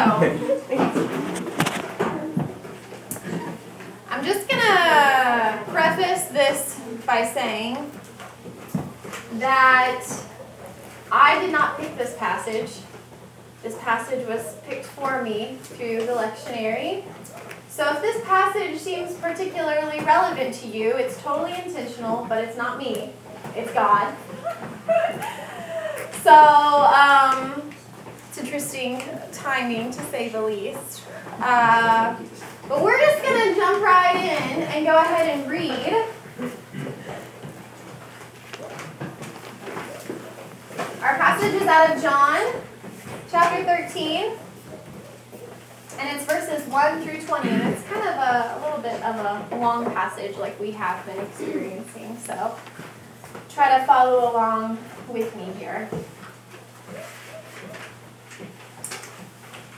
I'm just gonna preface this by saying that I did not pick this passage. This passage was picked for me through the lectionary. So if this passage seems particularly relevant to you, it's totally intentional, but it's not me. It's God. so, um, it's interesting timing to say the least. Uh, but we're just going to jump right in and go ahead and read. Our passage is out of John chapter 13. And it's verses 1 through 20. And it's kind of a, a little bit of a long passage like we have been experiencing. So try to follow along with me here.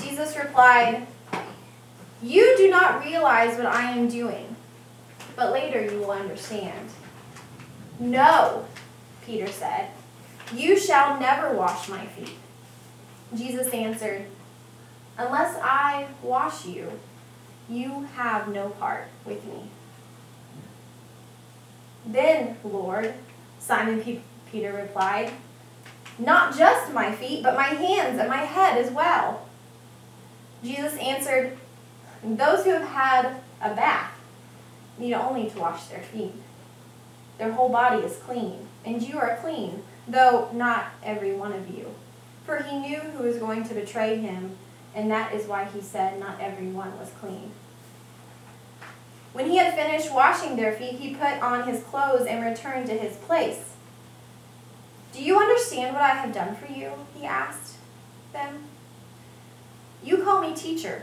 Jesus replied, You do not realize what I am doing, but later you will understand. No, Peter said. You shall never wash my feet. Jesus answered, Unless I wash you, you have no part with me. Then, Lord, Simon Peter replied, Not just my feet, but my hands and my head as well. Jesus answered, Those who have had a bath need only to wash their feet. Their whole body is clean, and you are clean though not every one of you. For he knew who was going to betray him, and that is why he said, Not every one was clean. When he had finished washing their feet, he put on his clothes and returned to his place. Do you understand what I have done for you? He asked them. You call me teacher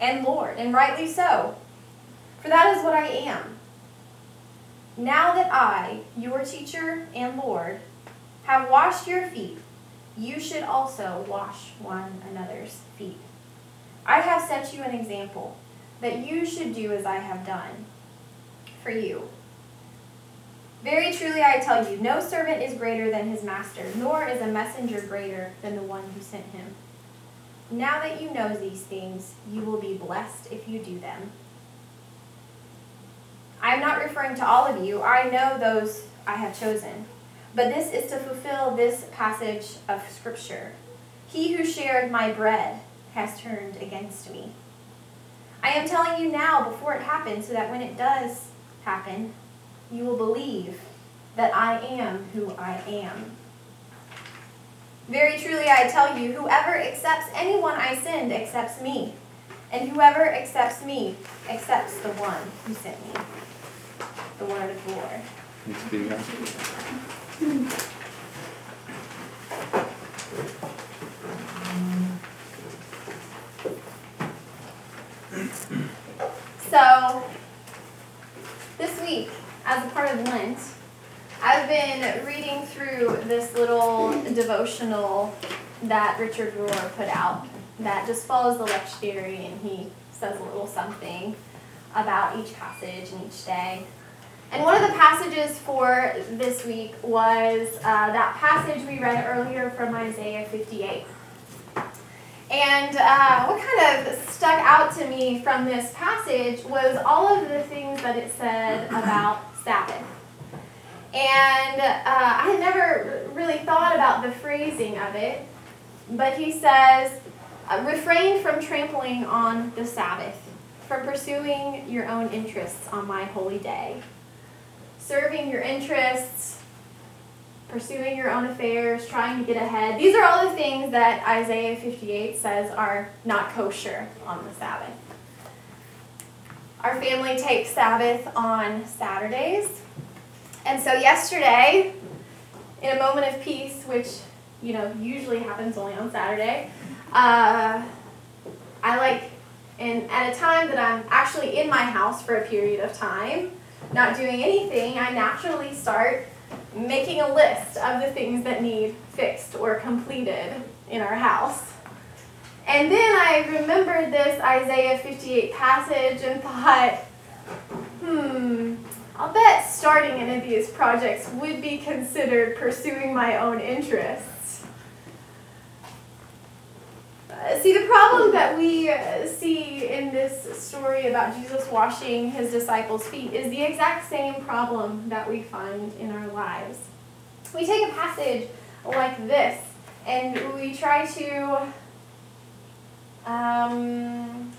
and Lord, and rightly so, for that is what I am. Now that I, your teacher and Lord, have washed your feet, you should also wash one another's feet. I have set you an example that you should do as I have done for you. Very truly I tell you, no servant is greater than his master, nor is a messenger greater than the one who sent him. Now that you know these things, you will be blessed if you do them. I am not referring to all of you. I know those I have chosen. But this is to fulfill this passage of Scripture. He who shared my bread has turned against me. I am telling you now before it happens, so that when it does happen, you will believe that I am who I am. Very truly I tell you, whoever accepts anyone I send accepts me, and whoever accepts me accepts the one who sent me. The word of the Lord. Thanks be God. So, this week, as a part of Lent, I've been reading through this little devotional that Richard Rohr put out that just follows the lectionary and he says a little something about each passage and each day. And one of the passages for this week was uh, that passage we read earlier from Isaiah 58. And uh, what kind of stuck out to me from this passage was all of the things that it said about Sabbath. And uh, I had never really thought about the phrasing of it. but he says, uh, refrain from trampling on the Sabbath, from pursuing your own interests on my holy day. Serving your interests, pursuing your own affairs, trying to get ahead. These are all the things that Isaiah 58 says are not kosher on the Sabbath. Our family takes Sabbath on Saturdays. And so yesterday, in a moment of peace, which you know usually happens only on Saturday, uh, I like, and at a time that I'm actually in my house for a period of time, not doing anything, I naturally start making a list of the things that need fixed or completed in our house. And then I remembered this Isaiah 58 passage and thought, hmm, I'll bet starting any of these projects would be considered pursuing my own interests. Uh, see, the problem that we uh, see in this story about Jesus washing his disciples' feet is the exact same problem that we find in our lives. We take a passage like this and we try to um,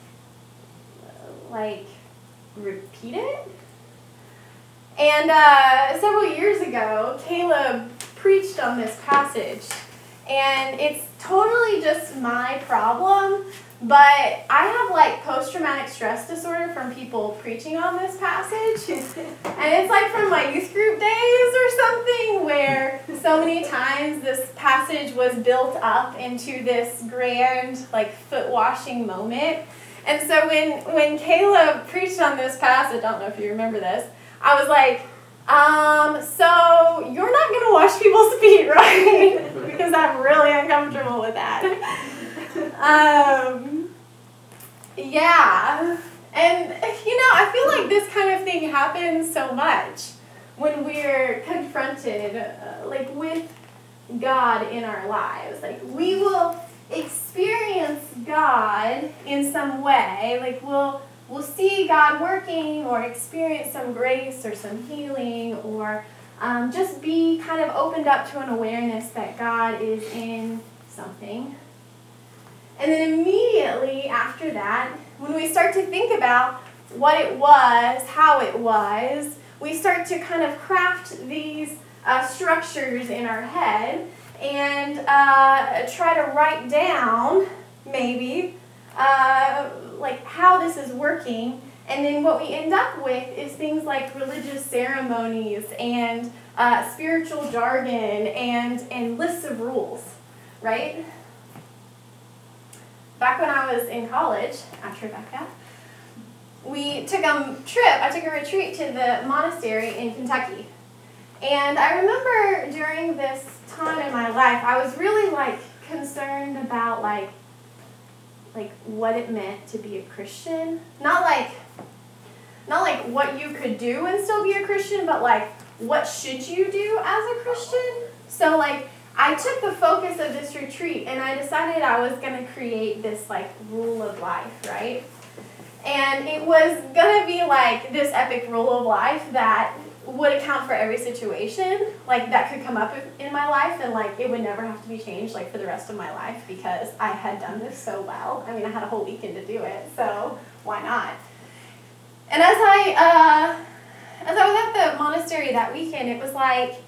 like repeat it. And uh, several years ago, Caleb preached on this passage, and it's totally just my problem. But I have like post traumatic stress disorder from people preaching on this passage. and it's like from my youth group days or something where so many times this passage was built up into this grand like foot washing moment. And so when when Caleb preached on this passage, I don't know if you remember this, I was like, um, so you're not gonna wash people's feet, right? because I'm really uncomfortable with that. Um, yeah. And, you know, I feel like this kind of thing happens so much when we're confronted, uh, like, with God in our lives. Like, we will experience God in some way. Like, we'll, we'll see God working or experience some grace or some healing or um, just be kind of opened up to an awareness that God is in something. And then immediately after that, when we start to think about what it was, how it was, we start to kind of craft these uh, structures in our head and uh, try to write down, maybe, uh, like how this is working. And then what we end up with is things like religious ceremonies and uh, spiritual jargon and, and lists of rules, right? back when I was in college at Trevecca, we took a trip, I took a retreat to the monastery in Kentucky. And I remember during this time in my life, I was really like concerned about like like what it meant to be a Christian. Not like not like what you could do and still be a Christian, but like what should you do as a Christian? So like I took the focus of this retreat and I decided I was going to create this like rule of life, right? And it was going to be like this epic rule of life that would account for every situation like that could come up in my life and like it would never have to be changed like for the rest of my life because I had done this so well. I mean, I had a whole weekend to do it, so why not? And as I uh, as I was at the monastery that weekend, it was like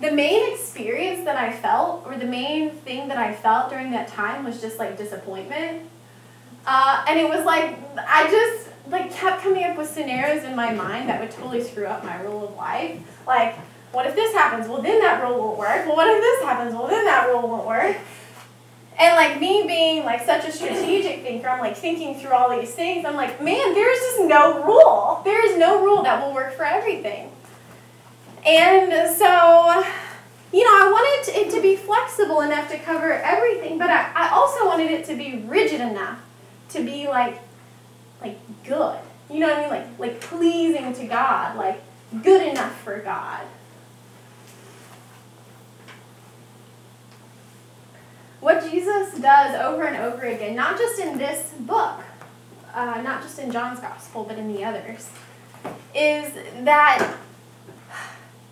the main experience that I felt, or the main thing that I felt during that time, was just like disappointment. Uh, and it was like I just like kept coming up with scenarios in my mind that would totally screw up my rule of life. Like, what if this happens? Well, then that rule won't work. Well, what if this happens? Well, then that rule won't work. And like me being like such a strategic thinker, I'm like thinking through all these things. I'm like, man, there's just no rule. There is no rule that will work for everything. And so, you know, I wanted it to be flexible enough to cover everything, but I, I also wanted it to be rigid enough to be like good. You know what I mean? Like, like pleasing to God, like good enough for God. What Jesus does over and over again, not just in this book, uh, not just in John's gospel, but in the others, is that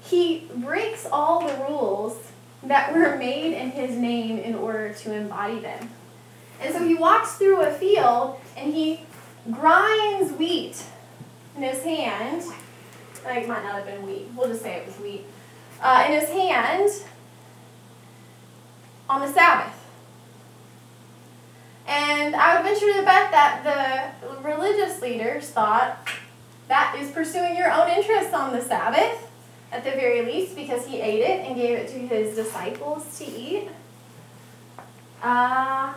he breaks all the rules that were made in his name in order to embody them. And so he walks through a field and he grinds wheat in his hand. Like, it might not have been wheat. We'll just say it was wheat. Uh, in his hand on the Sabbath. And I would venture to bet that the religious leaders thought that is pursuing your own interests on the Sabbath, at the very least, because he ate it and gave it to his disciples to eat. Uh,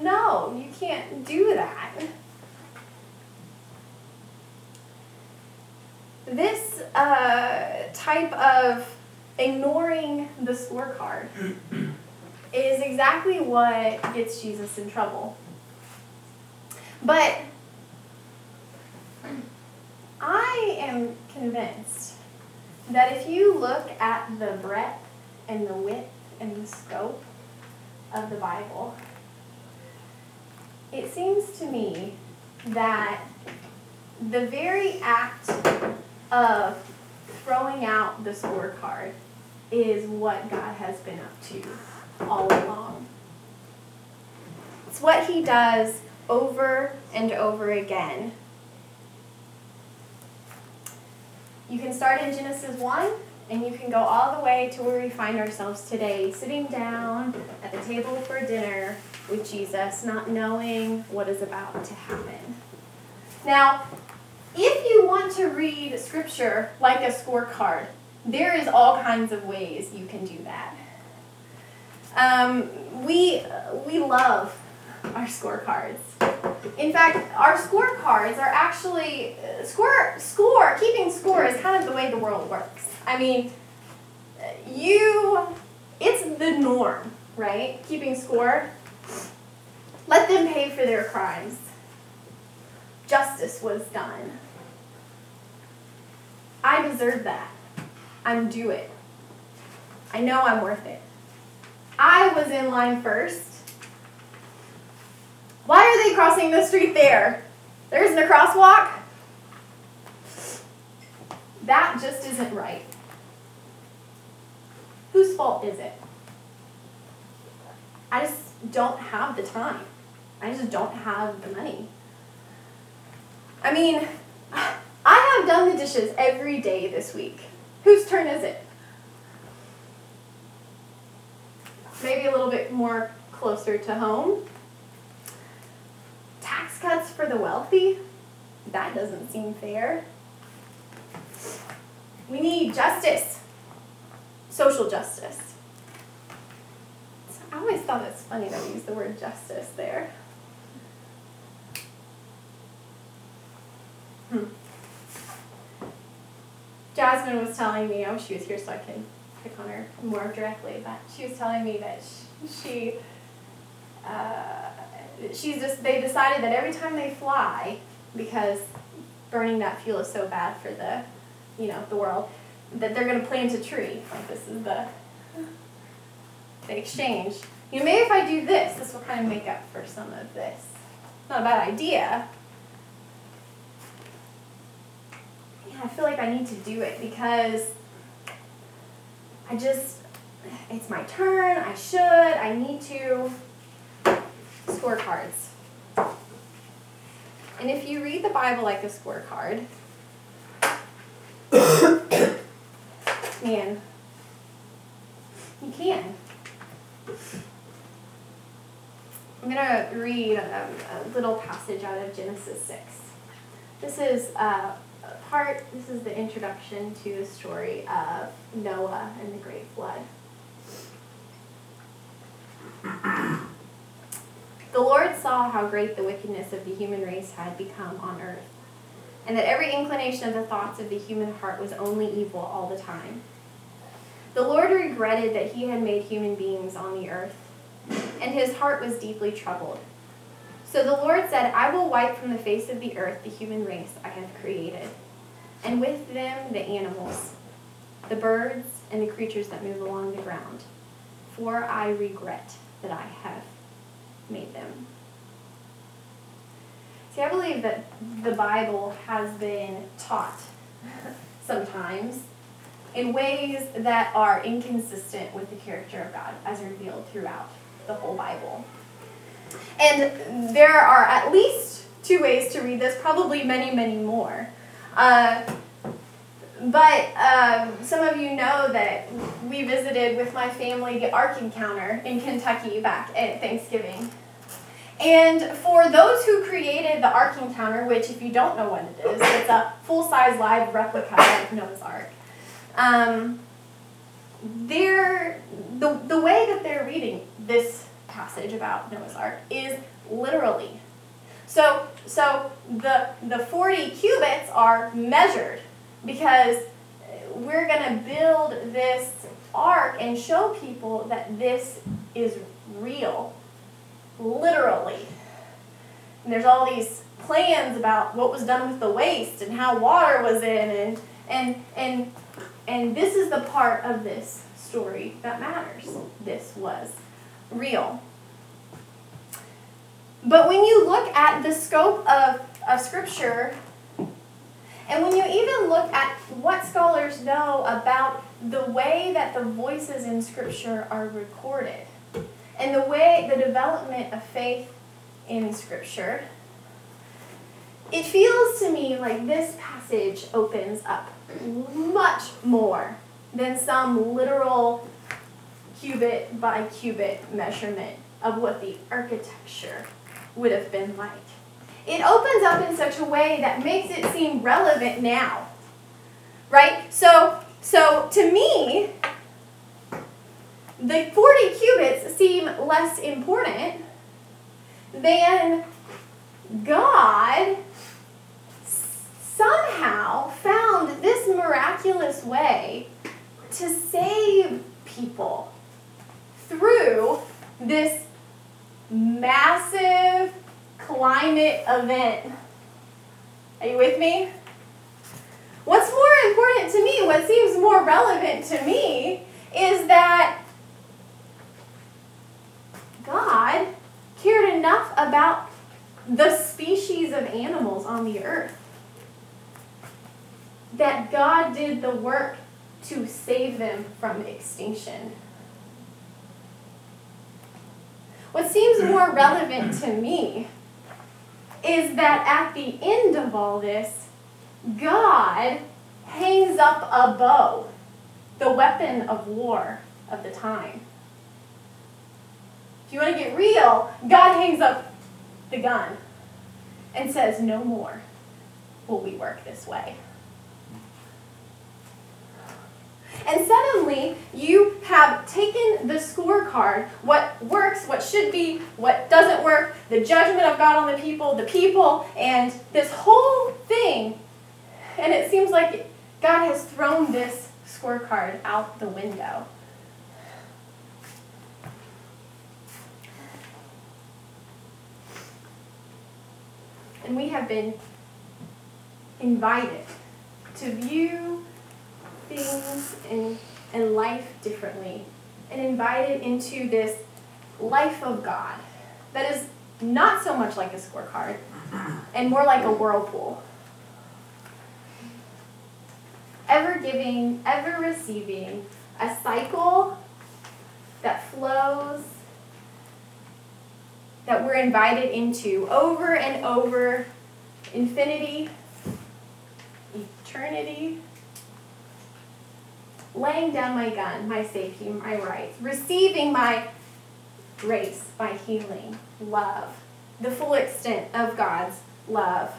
no, you can't do that. This uh, type of ignoring the scorecard is exactly what gets Jesus in trouble. But I am convinced that if you look at the breadth and the width and the scope of the Bible, it seems to me that the very act of throwing out the scorecard is what God has been up to all along. It's what he does over and over again. You can start in Genesis 1 and you can go all the way to where we find ourselves today, sitting down at the table for dinner with Jesus, not knowing what is about to happen. Now, want to read scripture like a scorecard, there is all kinds of ways you can do that. Um, we, we love our scorecards. In fact, our scorecards are actually score score keeping score is kind of the way the world works. I mean, you it's the norm, right? Keeping score. Let them pay for their crimes. Justice was done. I deserve that. I'm due it. I know I'm worth it. I was in line first. Why are they crossing the street there? There isn't a crosswalk. That just isn't right. Whose fault is it? I just don't have the time. I just don't have the money. I mean, done the dishes every day this week. Whose turn is it? Maybe a little bit more closer to home. Tax cuts for the wealthy? That doesn't seem fair. We need justice, social justice. I always thought it's funny that we use the word justice there. Jasmine was telling me, oh, she was here so I can pick on her more directly, but she was telling me that she, uh, she's just, they decided that every time they fly, because burning that fuel is so bad for the, you know, the world, that they're going to plant a tree. Like this is the, the exchange. You know, maybe if I do this, this will kind of make up for some of this. Not a bad idea, I feel like I need to do it because I just, it's my turn, I should, I need to. Scorecards. And if you read the Bible like a scorecard, man, you can. I'm going to read a, a, little passage out of Genesis 6. This is uh, part, this is the introduction to the story of Noah and the Great Flood. the Lord saw how great the wickedness of the human race had become on earth, and that every inclination of the thoughts of the human heart was only evil all the time. The Lord regretted that he had made human beings on the earth, and his heart was deeply troubled. So the Lord said, I will wipe from the face of the earth the human race I have created and with them the animals, the birds, and the creatures that move along the ground. For I regret that I have made them. See, I believe that the Bible has been taught sometimes in ways that are inconsistent with the character of God as revealed throughout. the whole Bible. And there are at least two ways to read this, probably many, many more. Uh, but um, some of you know that we visited with my family the Ark Encounter in Kentucky back at Thanksgiving. And for those who created the Ark Encounter, which, if you don't know what it is, it's a full size live replica of Noah's Ark. Um, they're, the, the way that they're reading this passage about Noah's Ark is literally. So, so the, the 40 cubits are measured because we're going to build this ark and show people that this is real, literally. And there's all these plans about what was done with the waste and how water was in and and and and this is the part of this story that matters. This was real. But when you look at the scope of, of Scripture, and when you even look at what scholars know about the way that the voices in Scripture are recorded, and the way the development of faith in Scripture, it feels to me like this passage opens up much more than some literal cubit by cubit measurement of what the architecture would have been like. It opens up in such a way that makes it seem relevant now. Right? So so to me, the 40 cubits seem less important than God somehow found this miraculous way to save people through this massive climate event. Are you with me? What's more important to me, what seems more relevant to me, is that God cared enough about the species of animals on the earth that God did the work to save them from extinction. What seems more relevant to me is that at the end of all this, God hangs up a bow, the weapon of war of the time. If you want to get real, God hangs up the gun and says, No more will we work this way. And suddenly, you have taken the scorecard what works, what should be, what doesn't work, the judgment of God on the people, the people, and this whole thing. And it seems like God has thrown this scorecard out the window. And we have been invited to view things and, and life differently and invited into this life of God that is not so much like a scorecard and more like a whirlpool. Ever giving, ever receiving, a cycle that flows, that we're invited into over and over, infinity, eternity, laying down my gun, my safety, my rights, receiving my grace, my healing, love, the full extent of God's love.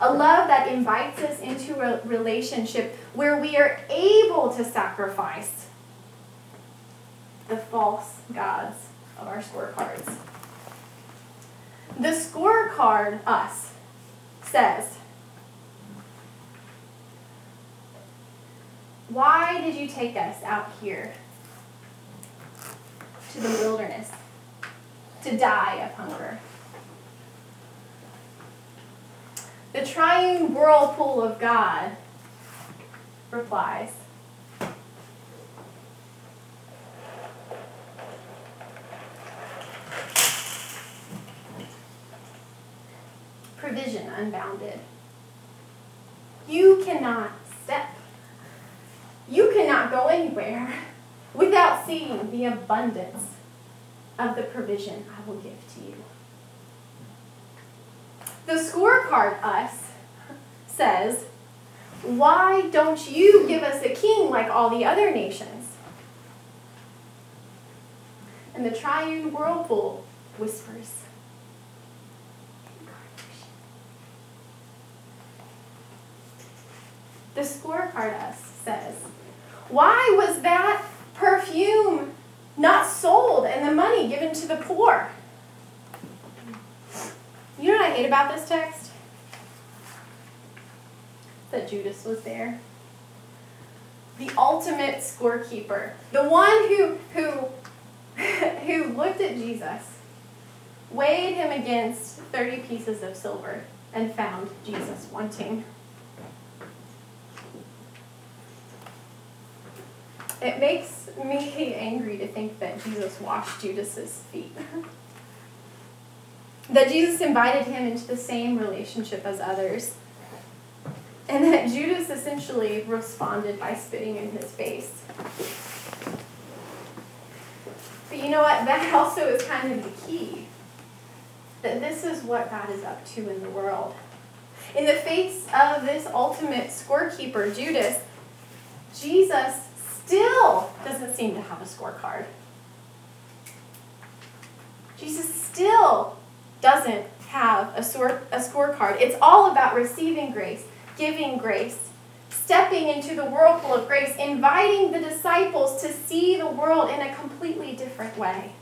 A love that invites us into a relationship where we are able to sacrifice the false gods of our scorecards. The scorecard, us, says, Why did you take us out here to the wilderness to die of hunger? The triune whirlpool of God replies, Provision unbounded. You cannot step you cannot go anywhere without seeing the abundance of the provision I will give to you. The scorecard us says, Why don't you give us a king like all the other nations? And the triune whirlpool whispers, The scorecard us says, Why was that perfume not sold and the money given to the poor? You know what I hate about this text? That Judas was there. The ultimate scorekeeper. The one who who who looked at Jesus, weighed him against 30 pieces of silver, and found Jesus wanting. It makes me angry to think that Jesus washed Judas's feet. that Jesus invited him into the same relationship as others. And that Judas essentially responded by spitting in his face. But you know what? That also is kind of the key. That this is what God is up to in the world. In the face of this ultimate scorekeeper, Judas, Jesus still doesn't seem to have a scorecard. Jesus still doesn't have a, score, a scorecard. It's all about receiving grace, giving grace, stepping into the whirlpool of grace, inviting the disciples to see the world in a completely different way.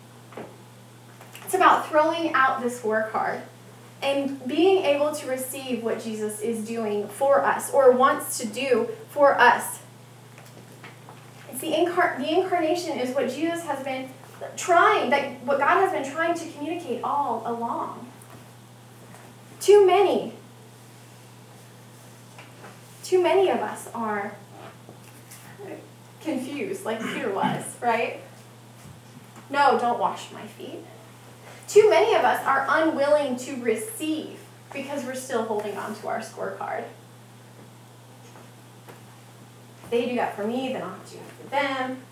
It's about throwing out the scorecard and being able to receive what Jesus is doing for us or wants to do for us. It's the, incar- the incarnation is what Jesus has been trying, that what God has been trying to communicate all along. Too many, too many of us are confused, like Peter was, right? No, don't wash my feet. Too many of us are unwilling to receive because we're still holding on to our scorecard. They do that for me, then I'll have to do that for them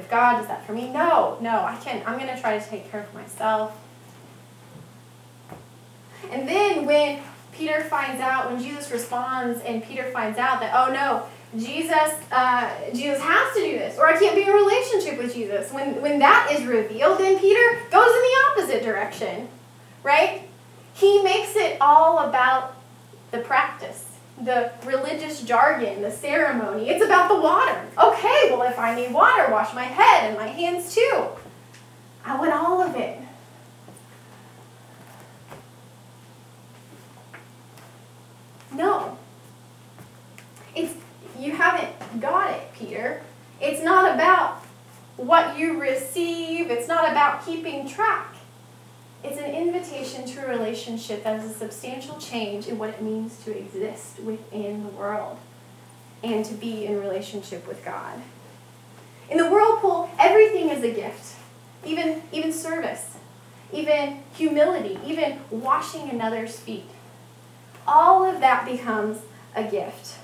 if God does that for me. No, no, I can't. I'm going to try to take care of myself. And then when Peter finds out, when Jesus responds, and Peter finds out that, oh no, Jesus, uh, Jesus has to do this, or I can't be in a relationship with Jesus. When, when that is revealed, then Peter goes in the opposite direction, right? He makes it all about the practice the religious jargon, the ceremony. It's about the water. Okay, well, if I need water, wash my head and my hands too. I want all of it. No. It's you haven't got it, Peter. It's not about what you receive. It's not about keeping track. It's an invitation to a relationship that is a substantial change in what it means to exist within the world and to be in relationship with God. In the whirlpool, everything is a gift, even, even service, even humility, even washing another's feet. All of that becomes a gift.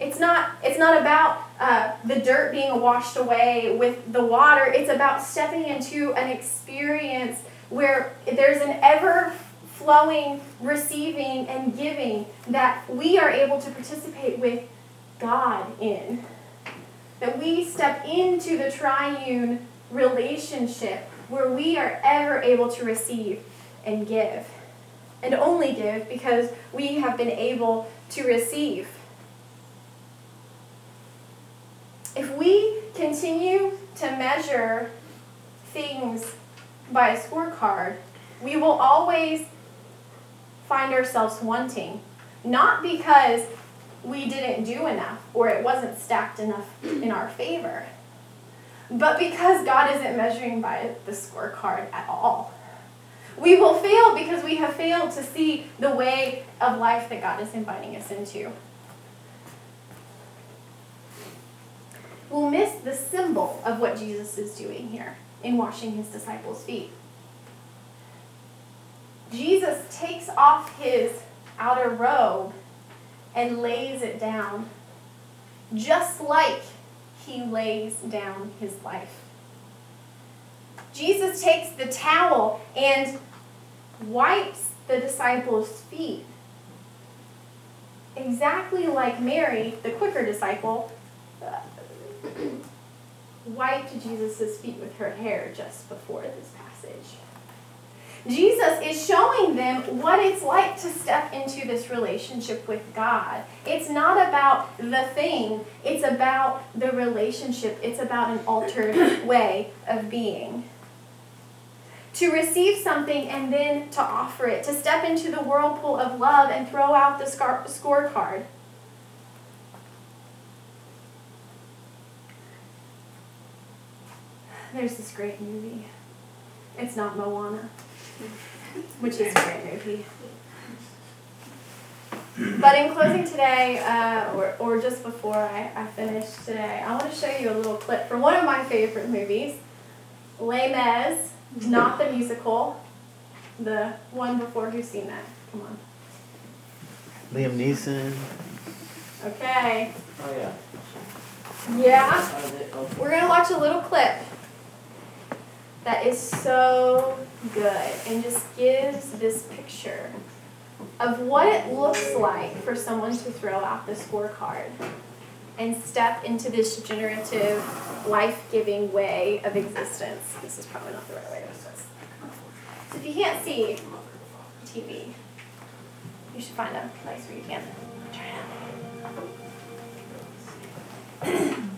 It's not, it's not about uh, the dirt being washed away with the water. It's about stepping into an experience where there's an ever flowing receiving and giving that we are able to participate with God in. That we step into the triune relationship where we are ever able to receive and give. And only give because we have been able to receive. If we continue to measure things by a scorecard, we will always find ourselves wanting. Not because we didn't do enough or it wasn't stacked enough in our favor, but because God isn't measuring by the scorecard at all. We will fail because we have failed to see the way of life that God is inviting us into. Will miss the symbol of what Jesus is doing here in washing his disciples' feet. Jesus takes off his outer robe and lays it down, just like he lays down his life. Jesus takes the towel and wipes the disciples' feet. Exactly like Mary, the quicker disciple, wiped Jesus' feet with her hair just before this passage. Jesus is showing them what it's like to step into this relationship with God. It's not about the thing, it's about the relationship, it's about an altered way of being. To receive something and then to offer it, to step into the whirlpool of love and throw out the scorecard. There's this great movie. It's not Moana which is a great movie. But in closing today, uh, or, or just before I, I finish today, I want to show you a little clip from one of my favorite movies, Les Mis, not the musical, the one before. Who's seen that? Come on. Liam Neeson. Okay. Oh, yeah. Yeah. We're going to watch a little clip that is so good and just gives this picture of what it looks like for someone to throw out the scorecard and step into this generative, life giving way of existence. This is probably not the right way to do this. So if you can't see TV, you should find a place where you can. Try it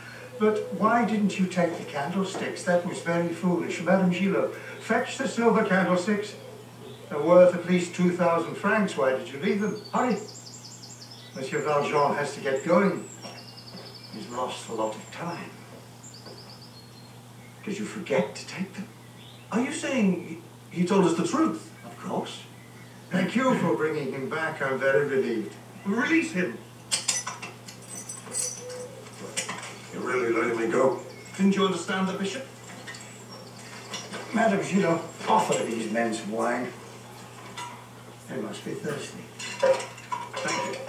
But why didn't you take the candlesticks? That was very foolish. Madame Gillot, fetch the silver candlesticks. They're worth at least 2,000 francs. Why did you leave them? Hurry. Monsieur Valjean has to get going. He's lost a lot of time. Did you forget to take them? Are you saying he told us the truth? Of course. Thank you for bringing him back. I'm very relieved. Release him. You're really letting me go? Didn't you understand the bishop? Madam you know, offer these men some wine. They must be thirsty. Thank you.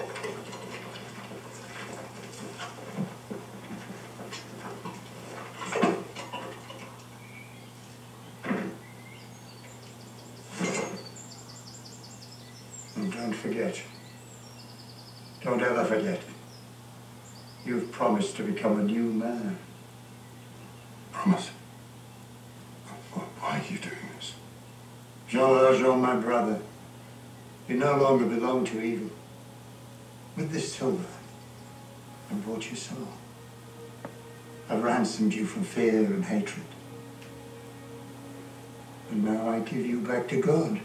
And don't forget. Don't ever forget. You've promised to become a new man. Promise? Why are you doing this? Jean Valjean, my brother, you no longer belong to evil. With this silver, I bought your soul. I've ransomed you from fear and hatred. And now I give you back to God.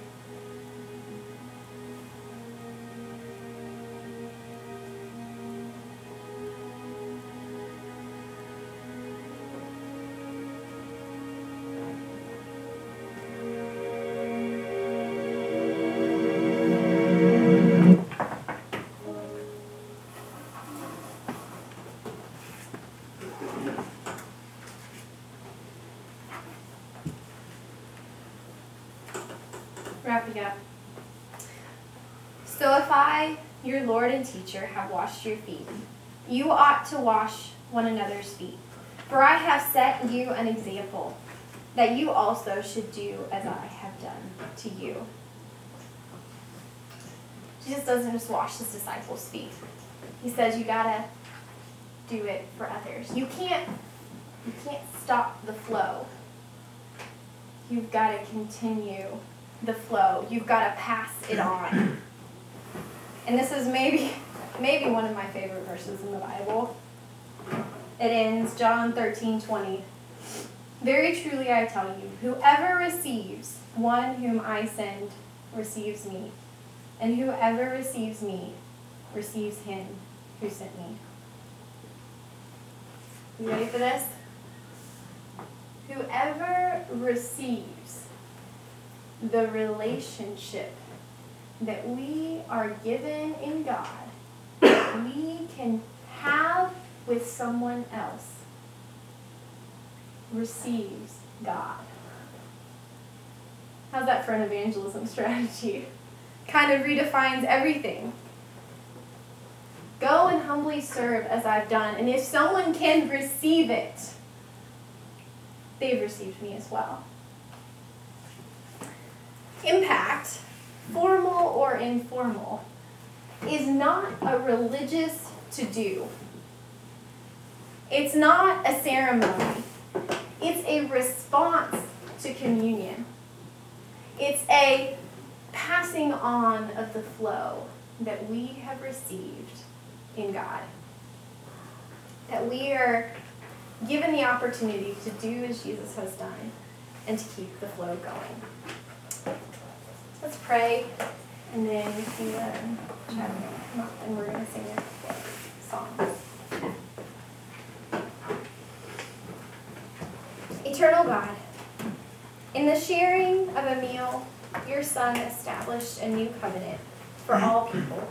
Lord and teacher, have washed your feet, you ought to wash one another's feet. For I have set you an example, that you also should do as I have done to you. Jesus doesn't just wash his disciples' feet. He says you gotta do it for others. You can't you can't stop the flow. You've got to continue the flow. You've got to pass it on. And this is maybe maybe one of my favorite verses in the Bible. It ends John 13, 20. Very truly I tell you, whoever receives one whom I send receives me, and whoever receives me receives him who sent me. You ready for this? Whoever receives the relationship that we are given in God, that we can have with someone else, receives God. How's that for an evangelism strategy? Kind of redefines everything. Go and humbly serve as I've done, and if someone can receive it, they've received me as well. Impact, formal or informal, is not a religious to do. It's not a ceremony. It's a response to communion. It's a passing on of the flow that we have received in God. That we are given the opportunity to do as Jesus has done and to keep the flow going. Let's pray and then see um, Chad come up and we're going to sing a song. Eternal God, in the sharing of a meal, your Son established a new covenant for all people.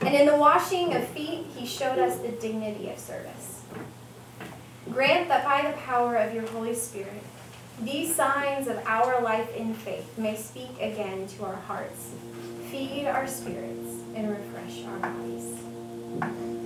And in the washing of feet, he showed us the dignity of service. Grant that by the power of your Holy Spirit, these signs of our life in faith may speak again to our hearts, feed our spirits, and refresh our bodies.